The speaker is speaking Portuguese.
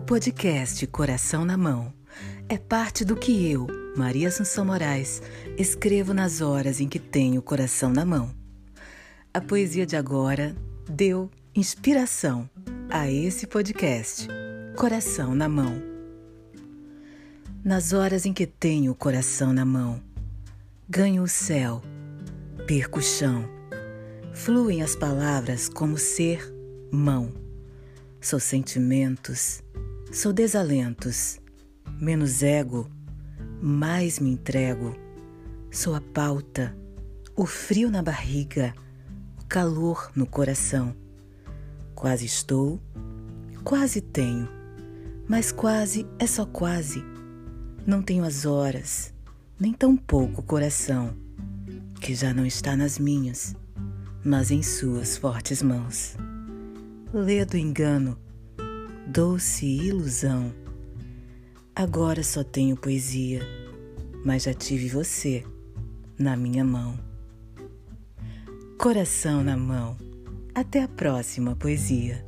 podcast Coração na Mão é parte do que eu, Maria Assunção Moraes, escrevo nas horas em que tenho o coração na mão. A poesia de agora deu inspiração a esse podcast Coração na Mão. Nas horas em que tenho o coração na mão, ganho o céu, perco o chão, fluem as palavras como ser mão. Sou sentimentos, sou desalentos, menos ego, mais me entrego. Sou a pauta, o frio na barriga, o calor no coração. Quase estou, quase tenho, mas quase é só quase. Não tenho as horas, nem tão pouco o coração, que já não está nas minhas, mas em suas fortes mãos. Ledo engano, doce ilusão. Agora só tenho poesia, mas já tive você na minha mão. Coração na mão. Até a próxima poesia.